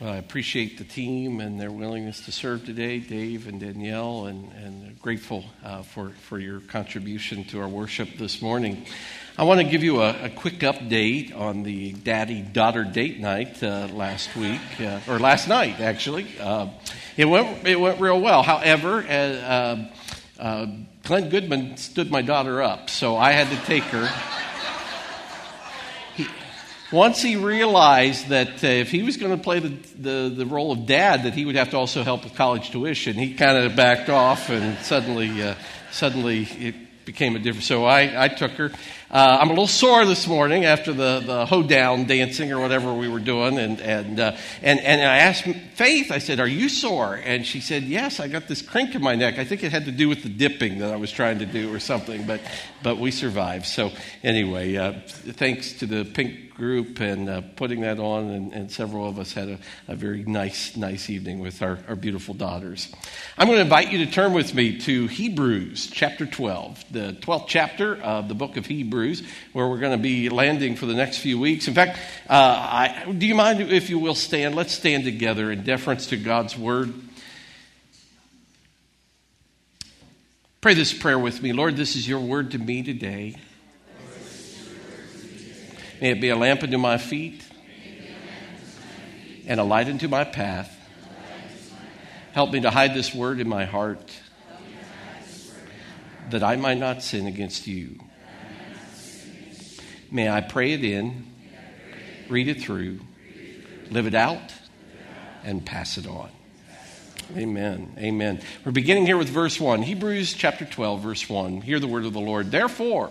Well, I appreciate the team and their willingness to serve today, Dave and Danielle, and, and grateful uh, for, for your contribution to our worship this morning. I want to give you a, a quick update on the daddy daughter date night uh, last week, uh, or last night, actually. Uh, it, went, it went real well. However, uh, uh, Glenn Goodman stood my daughter up, so I had to take her once he realized that uh, if he was going to play the, the, the, role of dad, that he would have to also help with college tuition, he kind of backed off and suddenly, uh, suddenly it became a different. So I, I took her. Uh, I'm a little sore this morning after the, the hoedown dancing or whatever we were doing. And, and, uh, and, and I asked Faith, I said, Are you sore? And she said, Yes, I got this crink in my neck. I think it had to do with the dipping that I was trying to do or something, but, but we survived. So anyway, uh, thanks to the pink group and uh, putting that on, and, and, several of us had a, a, very nice, nice evening with our, our beautiful daughters. I'm going to invite you to turn with me to Hebrews chapter 12, the 12th chapter of the book of Hebrews, where we're going to be landing for the next few weeks. In fact, uh, I, do you mind if you will stand? Let's stand together in deference to God's word. Pray this prayer with me. Lord, this is your word to me today. May it be a lamp unto my feet and a light unto my path. Help me to hide this word in my heart that I might not sin against you. May I pray it in, read it through, live it out, and pass it on. Amen. Amen. We're beginning here with verse 1. Hebrews chapter 12, verse 1. Hear the word of the Lord. Therefore,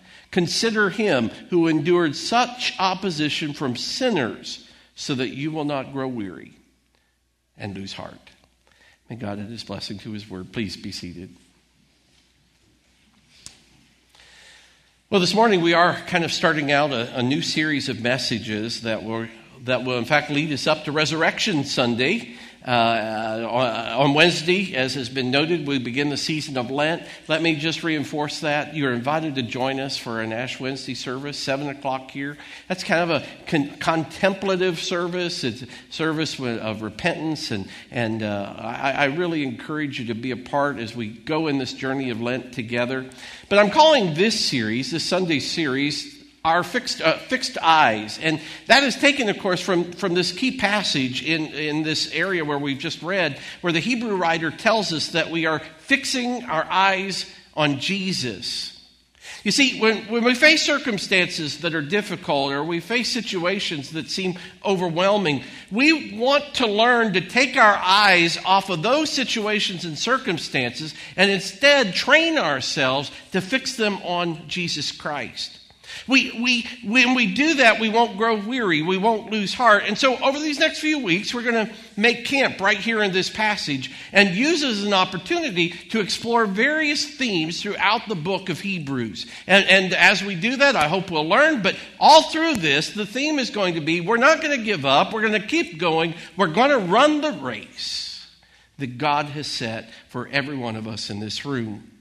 Consider him who endured such opposition from sinners so that you will not grow weary and lose heart. May God add his blessing to his word. Please be seated. Well, this morning we are kind of starting out a, a new series of messages that will, that will, in fact, lead us up to Resurrection Sunday. Uh, on Wednesday, as has been noted, we begin the season of Lent. Let me just reinforce that. You're invited to join us for an Ash Wednesday service, 7 o'clock here. That's kind of a con- contemplative service. It's a service of repentance, and, and uh, I, I really encourage you to be a part as we go in this journey of Lent together. But I'm calling this series, this Sunday series, our fixed, uh, fixed eyes. And that is taken, of course, from, from this key passage in, in this area where we've just read, where the Hebrew writer tells us that we are fixing our eyes on Jesus. You see, when, when we face circumstances that are difficult or we face situations that seem overwhelming, we want to learn to take our eyes off of those situations and circumstances and instead train ourselves to fix them on Jesus Christ. We, we, when we do that, we won't grow weary. We won't lose heart. And so, over these next few weeks, we're going to make camp right here in this passage and use as an opportunity to explore various themes throughout the book of Hebrews. And, and as we do that, I hope we'll learn. But all through this, the theme is going to be we're not going to give up. We're going to keep going. We're going to run the race that God has set for every one of us in this room.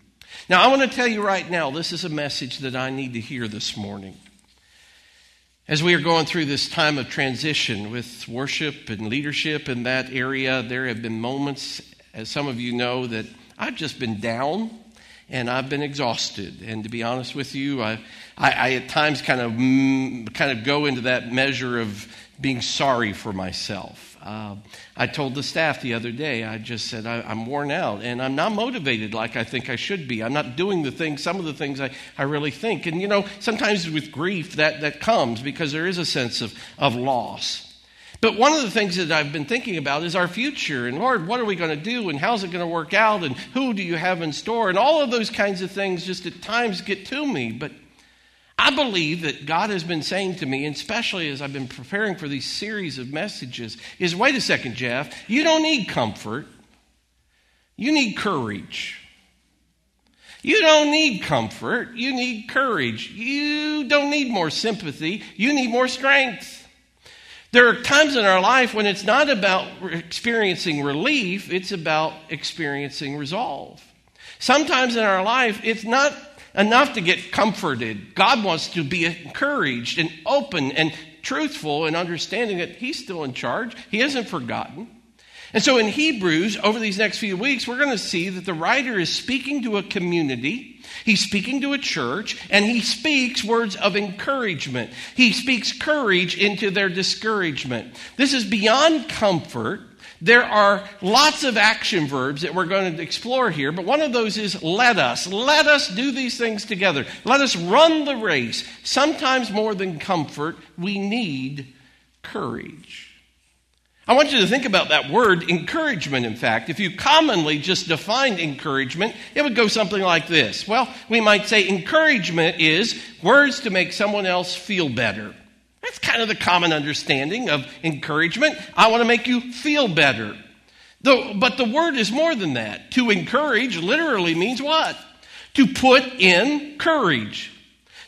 Now, I want to tell you right now, this is a message that I need to hear this morning. As we are going through this time of transition with worship and leadership in that area, there have been moments, as some of you know, that I've just been down and I've been exhausted. And to be honest with you, I, I, I at times kind of, mm, kind of go into that measure of being sorry for myself. Uh, I told the staff the other day, I just said, I, am worn out and I'm not motivated like I think I should be. I'm not doing the things, some of the things I, I really think. And you know, sometimes with grief that, that comes because there is a sense of, of loss. But one of the things that I've been thinking about is our future. And Lord, what are we going to do? And how's it going to work out? And who do you have in store? And all of those kinds of things just at times get to me. But I believe that God has been saying to me, especially as I've been preparing for these series of messages, is wait a second, Jeff, you don't need comfort. You need courage. You don't need comfort. You need courage. You don't need more sympathy. You need more strength. There are times in our life when it's not about experiencing relief, it's about experiencing resolve. Sometimes in our life, it's not enough to get comforted. God wants to be encouraged and open and truthful and understanding that He's still in charge. He isn't forgotten. And so in Hebrews, over these next few weeks, we're going to see that the writer is speaking to a community, he's speaking to a church, and he speaks words of encouragement. He speaks courage into their discouragement. This is beyond comfort. There are lots of action verbs that we're going to explore here, but one of those is let us. Let us do these things together. Let us run the race. Sometimes more than comfort, we need courage. I want you to think about that word encouragement, in fact. If you commonly just defined encouragement, it would go something like this. Well, we might say encouragement is words to make someone else feel better. That's kind of the common understanding of encouragement. I want to make you feel better. but the word is more than that. To encourage literally means what? To put in courage,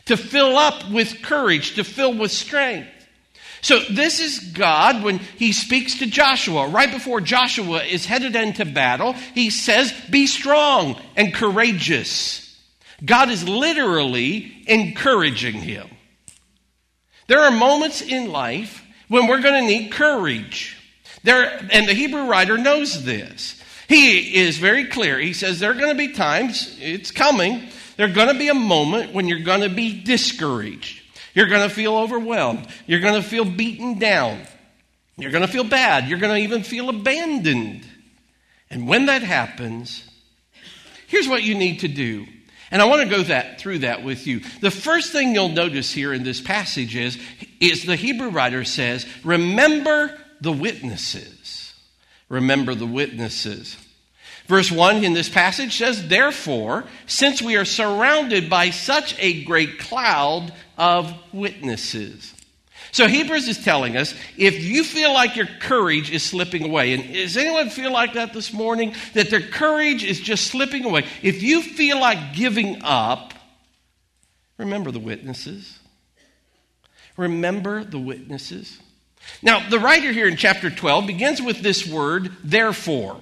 to fill up with courage, to fill with strength. So this is God when he speaks to Joshua. Right before Joshua is headed into battle, he says, Be strong and courageous. God is literally encouraging him. There are moments in life when we're going to need courage. There, and the Hebrew writer knows this. He is very clear. He says there are going to be times, it's coming, there's going to be a moment when you're going to be discouraged. You're going to feel overwhelmed. You're going to feel beaten down. You're going to feel bad. You're going to even feel abandoned. And when that happens, here's what you need to do. And I want to go that, through that with you. The first thing you'll notice here in this passage is, is the Hebrew writer says, Remember the witnesses. Remember the witnesses. Verse 1 in this passage says, Therefore, since we are surrounded by such a great cloud of witnesses. So Hebrews is telling us if you feel like your courage is slipping away, and does anyone feel like that this morning? That their courage is just slipping away. If you feel like giving up, remember the witnesses. Remember the witnesses. Now, the writer here in chapter 12 begins with this word, therefore.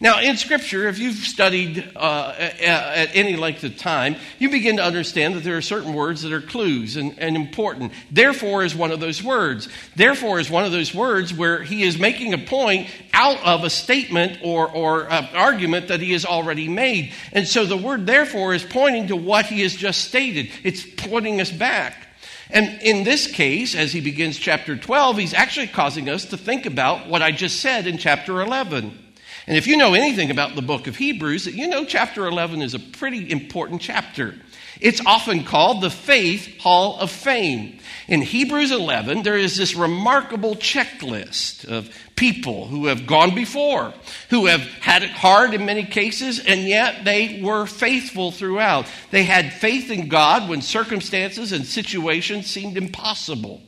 Now, in Scripture, if you've studied uh, at any length of time, you begin to understand that there are certain words that are clues and, and, important. Therefore is one of those words. Therefore is one of those words where he is making a point out of a statement or, or uh, argument that he has already made. And so the word therefore is pointing to what he has just stated, it's pointing us back. And in this case, as he begins chapter 12, he's actually causing us to think about what I just said in chapter 11. And if you know anything about the book of Hebrews, you know chapter 11 is a pretty important chapter. It's often called the Faith Hall of Fame. In Hebrews 11, there is this remarkable checklist of people who have gone before, who have had it hard in many cases, and yet they were faithful throughout. They had faith in God when circumstances and situations seemed impossible.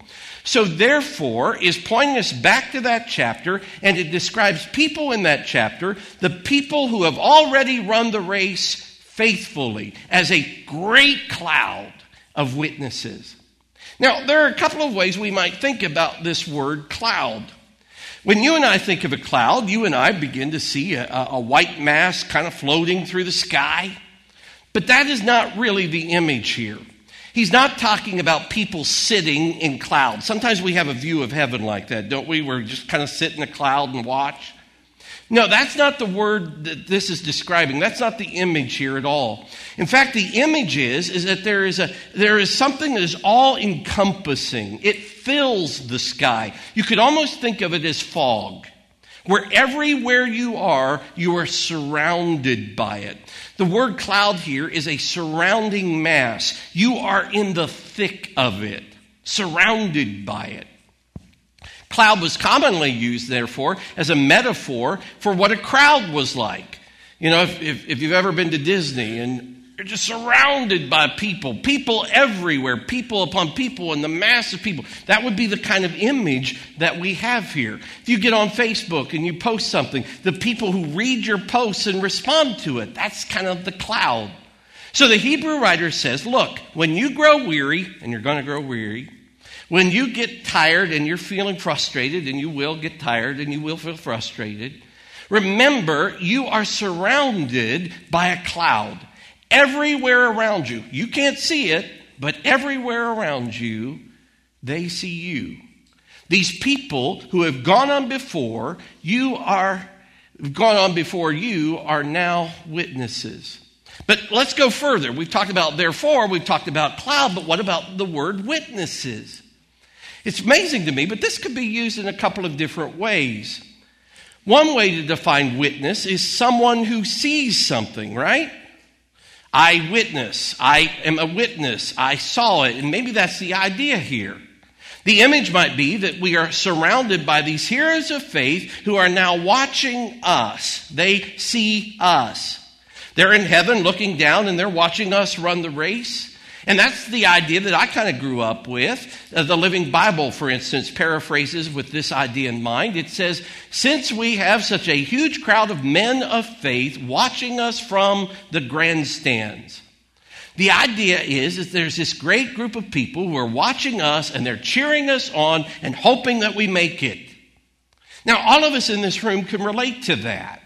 So, therefore, is pointing us back to that chapter, and it describes people in that chapter, the people who have already run the race faithfully, as a great cloud of witnesses. Now, there are a couple of ways we might think about this word cloud. When you and I think of a cloud, you and I begin to see a, a white mass kind of floating through the sky. But that is not really the image here. He's not talking about people sitting in clouds. Sometimes we have a view of heaven like that, don't we? We're just kind of sit in a cloud and watch. No, that's not the word that this is describing. That's not the image here at all. In fact, the image is, is that there is, a, there is something that is all encompassing. It fills the sky. You could almost think of it as fog, where everywhere you are, you are surrounded by it. The word cloud here is a surrounding mass. You are in the thick of it, surrounded by it. Cloud was commonly used, therefore, as a metaphor for what a crowd was like. You know, if, if, if you've ever been to Disney and You're just surrounded by people, people everywhere, people upon people, and the mass of people. That would be the kind of image that we have here. If you get on Facebook and you post something, the people who read your posts and respond to it, that's kind of the cloud. So the Hebrew writer says, look, when you grow weary, and you're going to grow weary, when you get tired and you're feeling frustrated, and you will get tired and you will feel frustrated, remember you are surrounded by a cloud. Everywhere around you, you can't see it, but everywhere around you, they see you. These people who have gone on before, you are gone on before you are now witnesses. But let's go further. We've talked about therefore, we've talked about cloud, but what about the word witnesses? It's amazing to me, but this could be used in a couple of different ways. One way to define witness is someone who sees something, right? I witness. I am a witness. I saw it. And maybe that's the idea here. The image might be that we are surrounded by these heroes of faith who are now watching us. They see us. They're in heaven looking down and they're watching us run the race. And that's the idea that I kind of grew up with. Uh, the Living Bible, for instance, paraphrases with this idea in mind. It says, Since we have such a huge crowd of men of faith watching us from the grandstands. The idea is that there's this great group of people who are watching us and they're cheering us on and hoping that we make it. Now, all of us in this room can relate to that.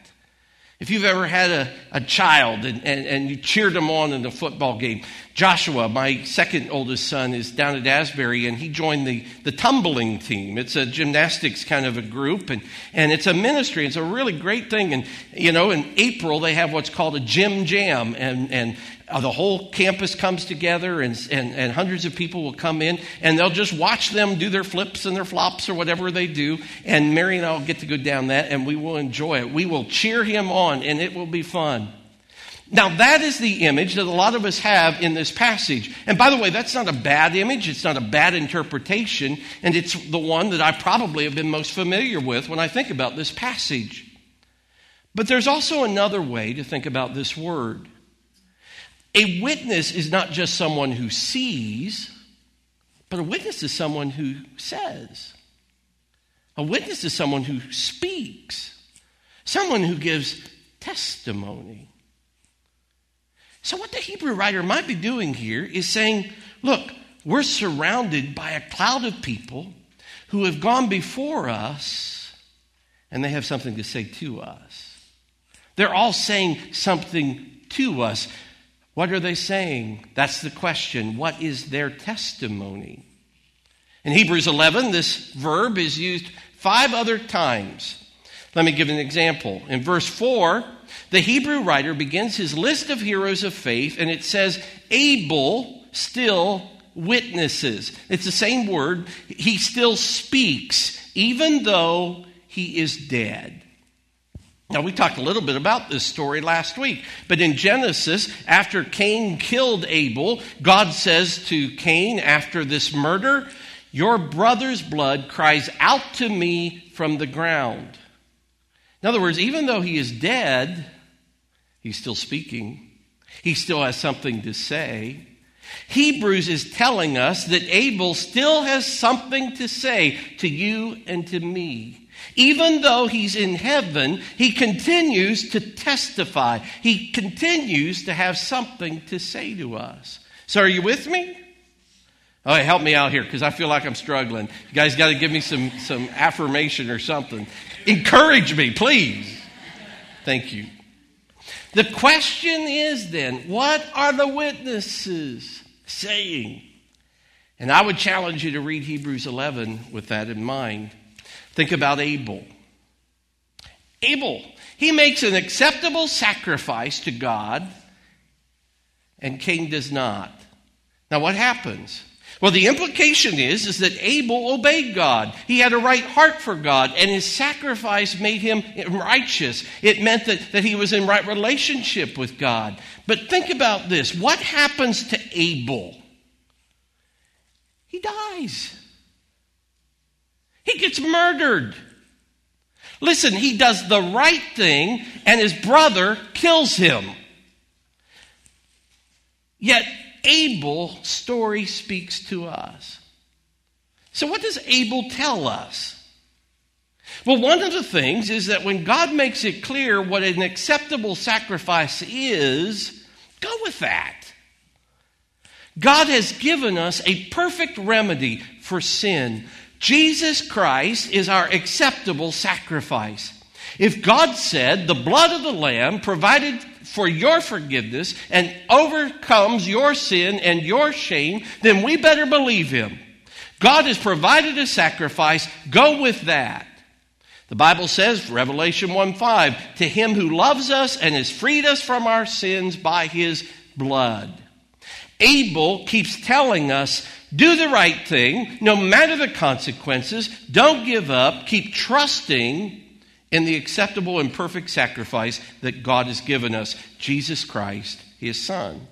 If you've ever had a, a child and, and, and you cheered them on in a football game, Joshua, my second oldest son, is down at Asbury and he joined the, the tumbling team. It's a gymnastics kind of a group and, and it's a ministry. It's a really great thing. And, you know, in April they have what's called a gym jam and, and Uh, the whole campus comes together and, and, and hundreds of people will come in and they'll just watch them do their flips and their flops or whatever they do. And Mary and I will get to go down that and we will enjoy it. We will cheer him on and it will be fun. Now, that is the image that a lot of us have in this passage. And by the way, that's not a bad image. It's not a bad interpretation. And it's the one that I probably have been most familiar with when I think about this passage. But there's also another way to think about this word. A witness is not just someone who sees, but a witness is someone who says. A witness is someone who speaks, someone who gives testimony. So, what the Hebrew writer might be doing here is saying, look, we're surrounded by a cloud of people who have gone before us and they have something to say to us. They're all saying something to us. What are they saying? That's the question. What is their testimony? In Hebrews 11, this verb is used five other times. Let me give an example. In verse 4, the Hebrew writer begins his list of heroes of faith, and it says, Abel still witnesses. It's the same word. He still speaks, even though he is dead. Now, we talked a little bit about this story last week, but in Genesis, after Cain killed Abel, God says to Cain after this murder, Your brother's blood cries out to me from the ground. In other words, even though he is dead, he's still speaking, he still has something to say. Hebrews is telling us that Abel still has something to say to you and to me. Even though he's in heaven, he continues to testify. He continues to have something to say to us. So, are you with me? Oh, help me out here because I feel like I'm struggling. You guys got to give me some, some affirmation or something. Encourage me, please. Thank you. The question is then, what are the witnesses saying? And I would challenge you to read Hebrews 11 with that in mind. Think about Abel. Abel, he makes an acceptable sacrifice to God, and Cain does not. Now, what happens? Well, the implication is, is that Abel obeyed God. He had a right heart for God, and his sacrifice made him righteous. It meant that, that he was in right relationship with God. But think about this what happens to Abel? He dies. He gets murdered. Listen, he does the right thing, and his brother kills him. Yet Abel's story speaks to us. So, what does Abel tell us? Well, one of the things is that when God makes it clear what an acceptable sacrifice is, go with that. God has given us a perfect remedy for sin. Jesus Christ is our acceptable sacrifice. If God said the blood of the Lamb provided for your forgiveness and overcomes your sin and your shame, then we better believe Him. God has provided a sacrifice. Go with that. The Bible says, Revelation 1 5, to him who loves us and has freed us from our sins by his blood. Abel keeps telling us do the right thing, no matter the consequences. Don't give up. Keep trusting in the acceptable and perfect sacrifice that God has given us Jesus Christ, his Son.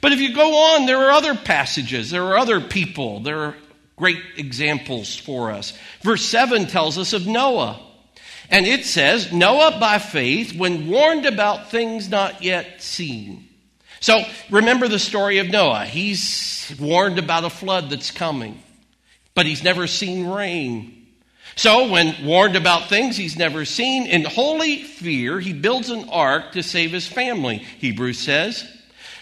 But if you go on, there are other passages, there are other people, there are great examples for us. Verse 7 tells us of Noah. And it says, Noah by faith, when warned about things not yet seen. So remember the story of Noah. He's warned about a flood that's coming, but he's never seen rain. So, when warned about things he's never seen, in holy fear, he builds an ark to save his family, Hebrews says.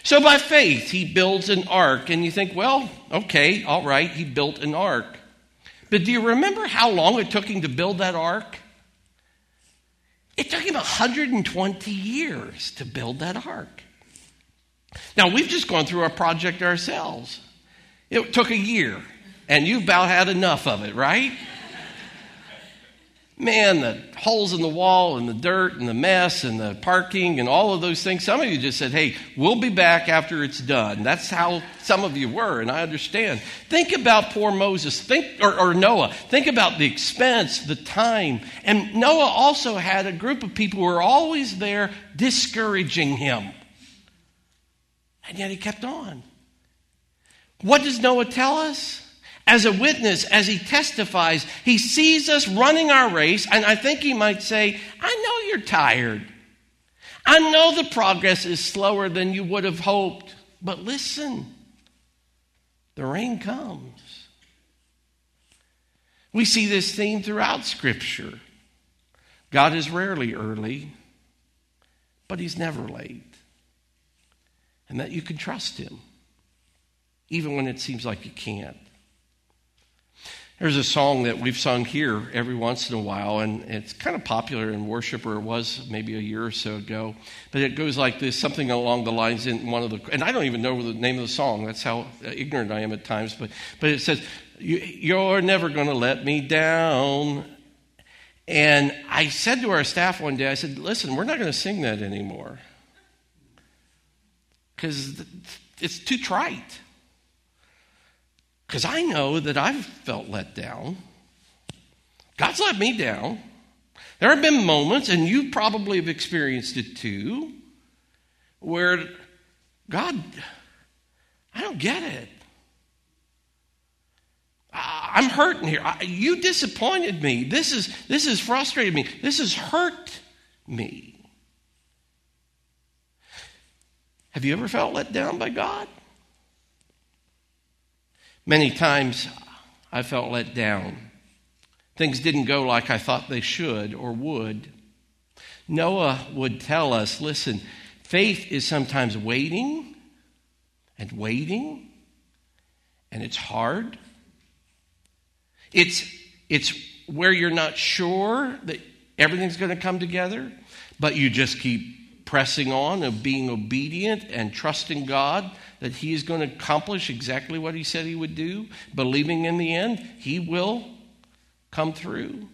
So, by faith, he builds an ark, and you think, well, okay, all right, he built an ark. But do you remember how long it took him to build that ark? It took him 120 years to build that ark. Now, we've just gone through our project ourselves. It took a year, and you've about had enough of it, right? Man, the holes in the wall and the dirt and the mess and the parking and all of those things. Some of you just said, hey, we'll be back after it's done. That's how some of you were, and I understand. Think about poor Moses, think, or, or Noah. Think about the expense, the time. And Noah also had a group of people who were always there discouraging him. And yet he kept on. What does Noah tell us? As a witness, as he testifies, he sees us running our race, and I think he might say, I know you're tired. I know the progress is slower than you would have hoped, but listen, the rain comes. We see this theme throughout Scripture. God is rarely early, but he's never late and that you can trust Him, even when it seems like you can't. There's a song that we've sung here every once in a while, and it's kind of popular in worship, or it was maybe a year or so ago. But it goes like this something along the lines in one of the, and I don't even know the name of the song. That's how ignorant I am at times. But, but it says, You're never going to let me down. And I said to our staff one day, I said, Listen, we're not going to sing that anymore because it's too trite. Because I know that I've felt let down. God's let me down. There have been moments, and you probably have experienced it too, where God, I don't get it. I'm hurting here. You disappointed me. This is this has frustrated me. This has hurt me. Have you ever felt let down by God? Many times I felt let down. Things didn't go like I thought they should or would. Noah would tell us listen, faith is sometimes waiting and waiting, and it's hard. It's, it's where you're not sure that everything's going to come together, but you just keep pressing on, of being obedient and trusting God that He is going to accomplish exactly what He said He would do, believing in the end He will come through.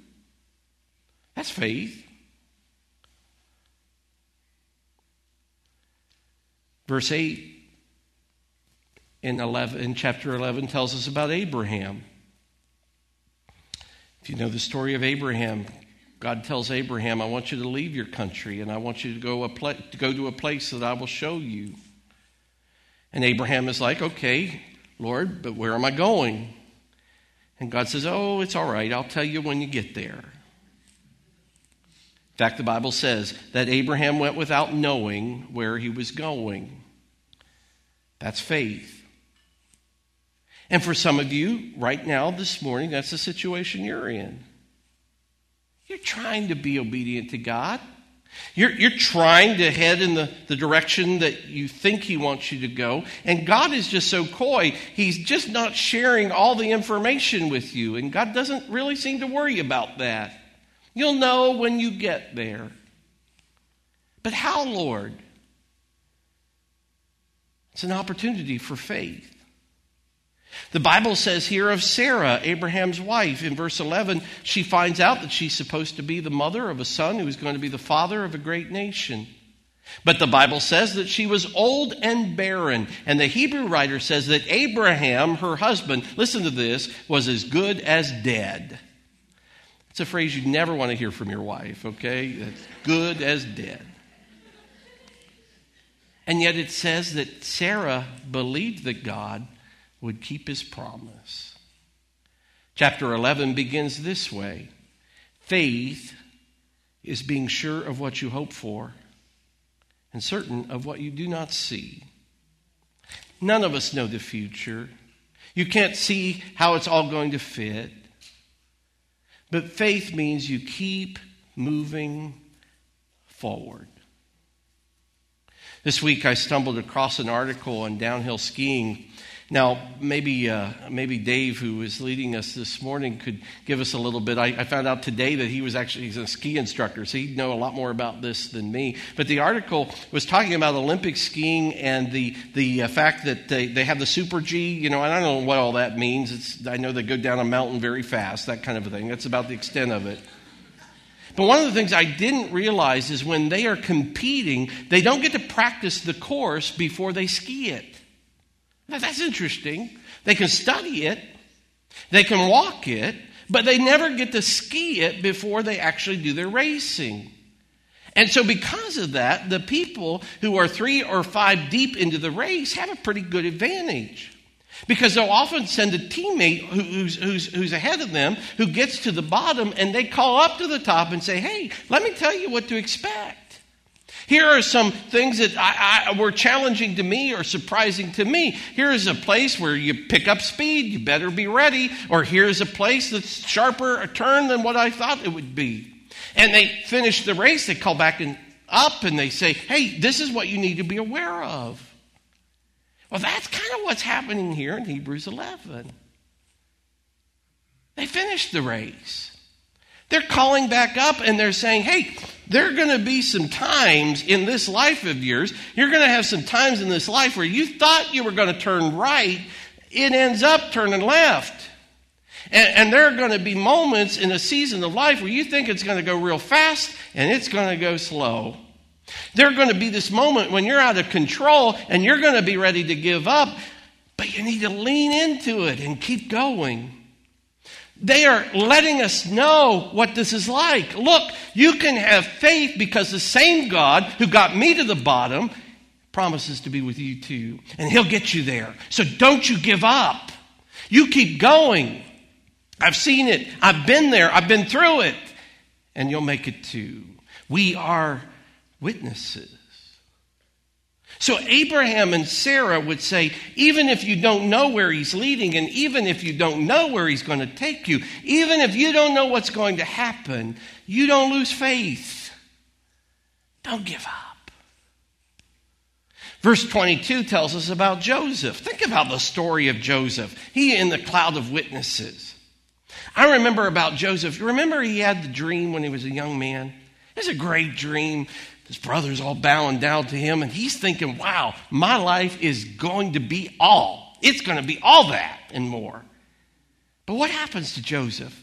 That's faith. Verse 8 in, 11, in chapter 11 tells us about Abraham. If you know the story of Abraham, God tells Abraham, I want you to leave your country and I want you to go, pla- to go to a place that I will show you. And Abraham is like, Okay, Lord, but where am I going? And God says, Oh, it's all right. I'll tell you when you get there. In fact, the Bible says that Abraham went without knowing where he was going. That's faith. And for some of you, right now, this morning, that's the situation you're in. You're trying to be obedient to God. You're, you're trying to head in the, the direction that you think He wants you to go. And God is just so coy. He's just not sharing all the information with you. And God doesn't really seem to worry about that. You'll know when you get there. But how, Lord? It's an opportunity for faith. The Bible says here of Sarah, Abraham's wife, in verse 11, she finds out that she's supposed to be the mother of a son who is going to be the father of a great nation. But the Bible says that she was old and barren. And the Hebrew writer says that Abraham, her husband, listen to this, was as good as dead. It's a phrase you never want to hear from your wife, okay? As good as dead. And yet it says that Sarah believed that God would keep his promise. Chapter 11 begins this way Faith is being sure of what you hope for and certain of what you do not see. None of us know the future. You can't see how it's all going to fit. But faith means you keep moving forward. This week I stumbled across an article on downhill skiing now, maybe, uh, maybe Dave, who is leading us this morning, could give us a little bit. I, I, found out today that he was actually he's a ski instructor, so he'd know a lot more about this than me. But the article was talking about Olympic skiing and the, the uh, fact that they, they have the Super G, you know, and I don't know what all that means. It's, I know they go down a mountain very fast, that kind of a thing. That's about the extent of it. But one of the things I didn't realize is when they are competing, they don't get to practice the course before they ski it. Now, that's interesting. They can study it, they can walk it, but they never get to ski it before they actually do their racing. And so, because of that, the people who are three or five deep into the race have a pretty good advantage. Because they'll often send a teammate who's, who's, who's ahead of them who gets to the bottom and they call up to the top and say, Hey, let me tell you what to expect. Here are some things that I, I, were challenging to me or surprising to me. Here is a place where you pick up speed, you better be ready. Or here's a place that's sharper a turn than what I thought it would be. And they finish the race, they call back and up and they say, hey, this is what you need to be aware of. Well, that's kind of what's happening here in Hebrews 11. They finished the race. They're calling back up and they're saying, hey, there are going to be some times in this life of yours, you're going to have some times in this life where you thought you were going to turn right, it ends up turning left. And, and there are going to be moments in a season of life where you think it's going to go real fast and it's going to go slow. There are going to be this moment when you're out of control and you're going to be ready to give up, but you need to lean into it and keep going. They are letting us know what this is like. Look, you can have faith because the same God who got me to the bottom promises to be with you too. And He'll get you there. So don't you give up. You keep going. I've seen it. I've been there. I've been through it. And you'll make it too. We are witnesses. So Abraham and Sarah would say, even if you don't know where he's leading, and even if you don't know where he's going to take you, even if you don't know what's going to happen, you don't lose faith. Don't give up. Verse 22 tells us about Joseph. Think about the story of Joseph. He in the cloud of witnesses. I remember about Joseph. You Remember he had the dream when he was a young man? It was a great dream. His brother's all bowing down to him, and he's thinking, wow, my life is going to be all. It's going to be all that and more. But what happens to Joseph?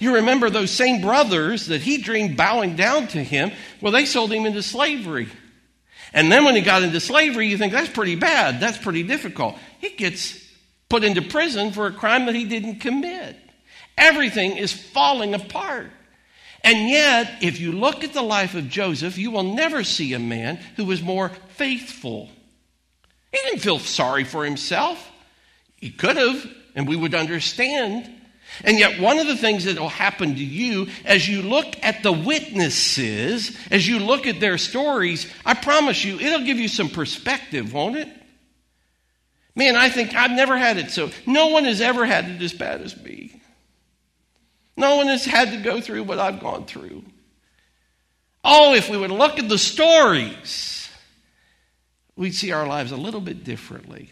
You remember those same brothers that he dreamed bowing down to him? Well, they sold him into slavery. And then when he got into slavery, you think that's pretty bad. That's pretty difficult. He gets put into prison for a crime that he didn't commit. Everything is falling apart. And yet, if you look at the life of Joseph, you will never see a man who was more faithful. He didn't feel sorry for himself. He could have, and we would understand. And yet, one of the things that will happen to you as you look at the witnesses, as you look at their stories, I promise you, it'll give you some perspective, won't it? Man, I think I've never had it so. No one has ever had it as bad as me. No one has had to go through what I've gone through. Oh, if we would look at the stories, we'd see our lives a little bit differently.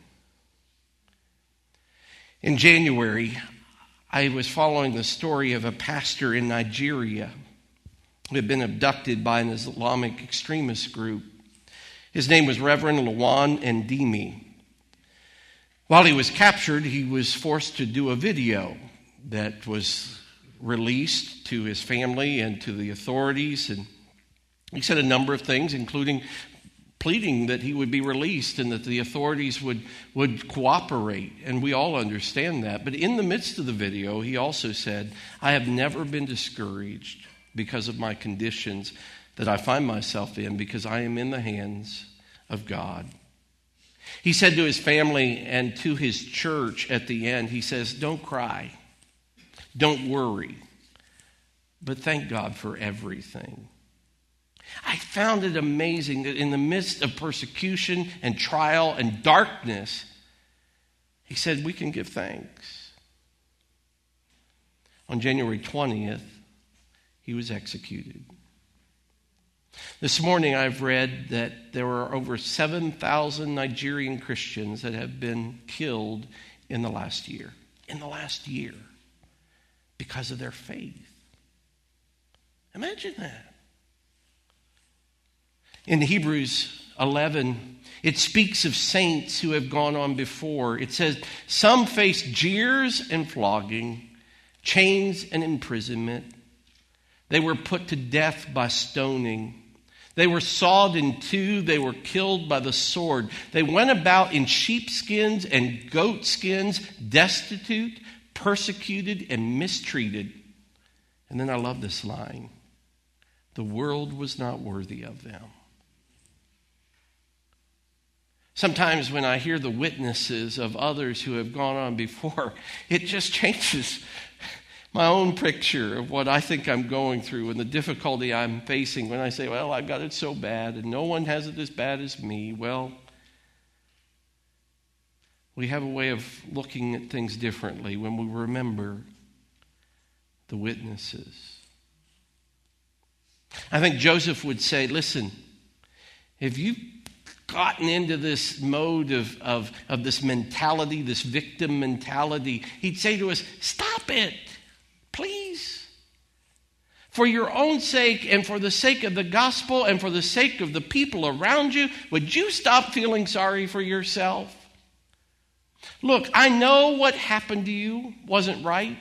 In January, I was following the story of a pastor in Nigeria who had been abducted by an Islamic extremist group. His name was Reverend Lawan Andimi. While he was captured, he was forced to do a video that was released to his family and to the authorities. And he said a number of things, including pleading that he would be released and that the authorities would, would cooperate. And we all understand that. But in the midst of the video, he also said, I have never been discouraged because of my conditions that I find myself in because I am in the hands of God. He said to his family and to his church at the end, he says, Don't cry, don't worry, but thank God for everything. I found it amazing that in the midst of persecution and trial and darkness, he said, We can give thanks. On January 20th, he was executed. This morning, I've read that there are over 7,000 Nigerian Christians that have been killed in the last year. In the last year, because of their faith. Imagine that. In Hebrews 11, it speaks of saints who have gone on before. It says, Some faced jeers and flogging, chains and imprisonment. They were put to death by stoning. They were sawed in two. They were killed by the sword. They went about in sheepskins and goatskins, destitute, persecuted, and mistreated. And then I love this line the world was not worthy of them. Sometimes when I hear the witnesses of others who have gone on before, it just changes my own picture of what I think I'm going through and the difficulty I'm facing when I say, Well, I've got it so bad and no one has it as bad as me. Well, we have a way of looking at things differently when we remember the witnesses. I think Joseph would say, Listen, if you gotten into this mode of, of, of this mentality, this victim mentality, he'd say to us, Stop it, please. For your own sake and for the sake of the gospel and for the sake of the people around you, would you stop feeling sorry for yourself? Look, I know what happened to you wasn't right.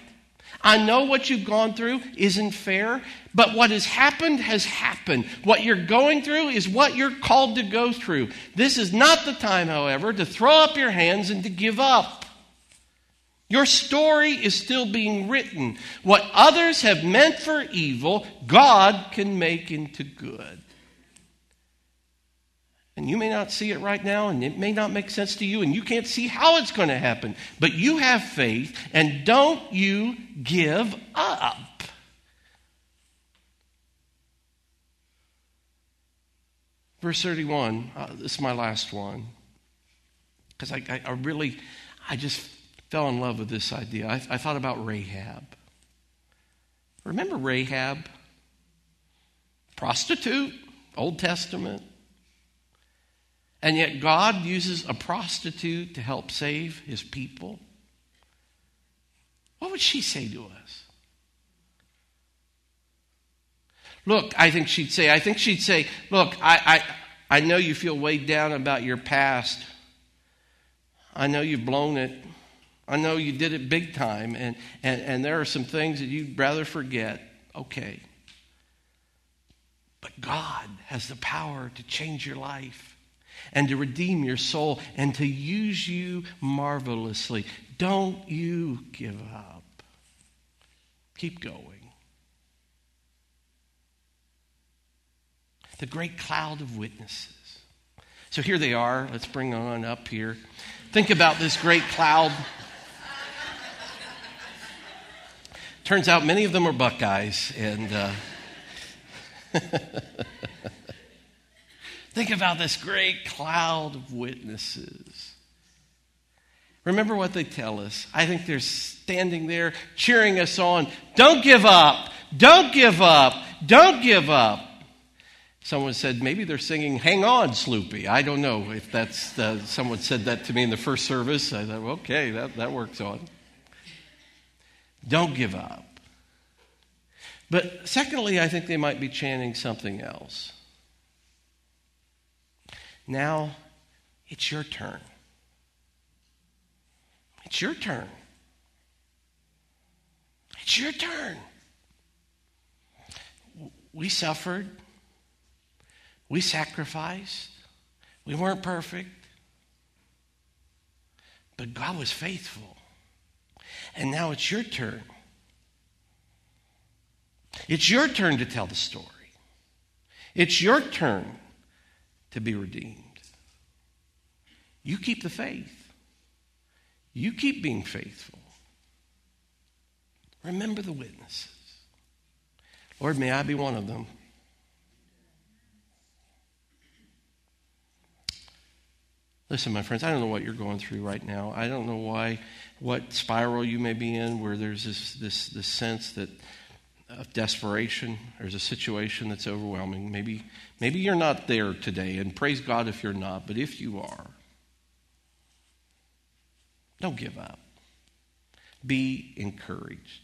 I know what you've gone through isn't fair, but what has happened has happened. What you're going through is what you're called to go through. This is not the time, however, to throw up your hands and to give up. Your story is still being written. What others have meant for evil, God can make into good. And you may not see it right now, and it may not make sense to you, and you can't see how it's going to happen. But you have faith, and don't you give up. Verse 31, uh, this is my last one. Because I, I, I, really, I just fell in love with this idea. I, I thought about Rahab. Remember Rahab? Prostitute, Old Testament. And yet, God uses a prostitute to help save his people. What would she say to us? Look, I think she'd say, I think she'd say, Look, I, I, I know you feel weighed down about your past. I know you've blown it. I know you did it big time, and, and, and there are some things that you'd rather forget. Okay. But God has the power to change your life and to redeem your soul and to use you marvelously. Don't you give up. Keep going. The great cloud of witnesses. So here they are. Let's bring on up here. Think about this great cloud. Turns out many of them are Buckeyes, and uh, Think about this great cloud of witnesses. Remember what they tell us. I think they're standing there cheering us on. Don't give up. Don't give up. Don't give up. Someone said maybe they're singing Hang On, Sloopy. I don't know if that's, someone said that to me in the first service. I thought, okay, that, that works on. Don't give up. But secondly, I think they might be chanting something else. Now it's your turn. It's your turn. It's your turn. We suffered. We sacrificed. We weren't perfect. But God was faithful. And now it's your turn. It's your turn to tell the story. It's your turn to be redeemed. You keep the faith. You keep being faithful. Remember the witnesses. Lord, may I be one of them. Listen, my friends, I don't know what you're going through right now. I don't know why, what spiral you may be in where there's this, this, this sense that of desperation. There's a situation that's overwhelming. Maybe, maybe you're not there today, and praise God if you're not, but if you are, don't give up. Be encouraged.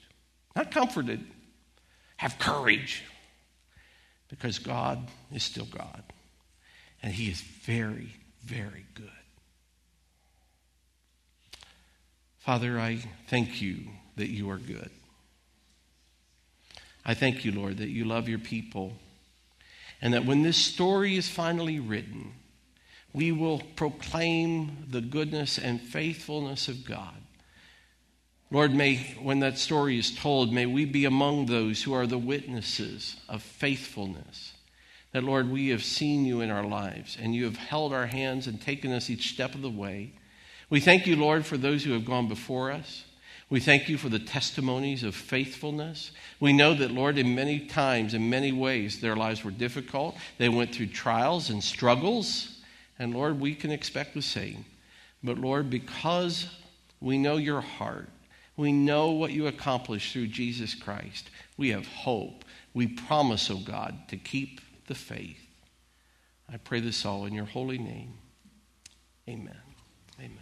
Not comforted. Have courage. Because God is still God. And He is very, very good. Father, I thank you that you are good. I thank you, Lord, that you love your people. And that when this story is finally written, we will proclaim the goodness and faithfulness of God. Lord, may, when that story is told, may we be among those who are the witnesses of faithfulness. That, Lord, we have seen you in our lives and you have held our hands and taken us each step of the way. We thank you, Lord, for those who have gone before us. We thank you for the testimonies of faithfulness. We know that, Lord, in many times, in many ways, their lives were difficult. They went through trials and struggles. And Lord, we can expect the same. But Lord, because we know your heart, we know what you accomplished through Jesus Christ, we have hope. We promise, O oh God, to keep the faith. I pray this all in your holy name. Amen. Amen.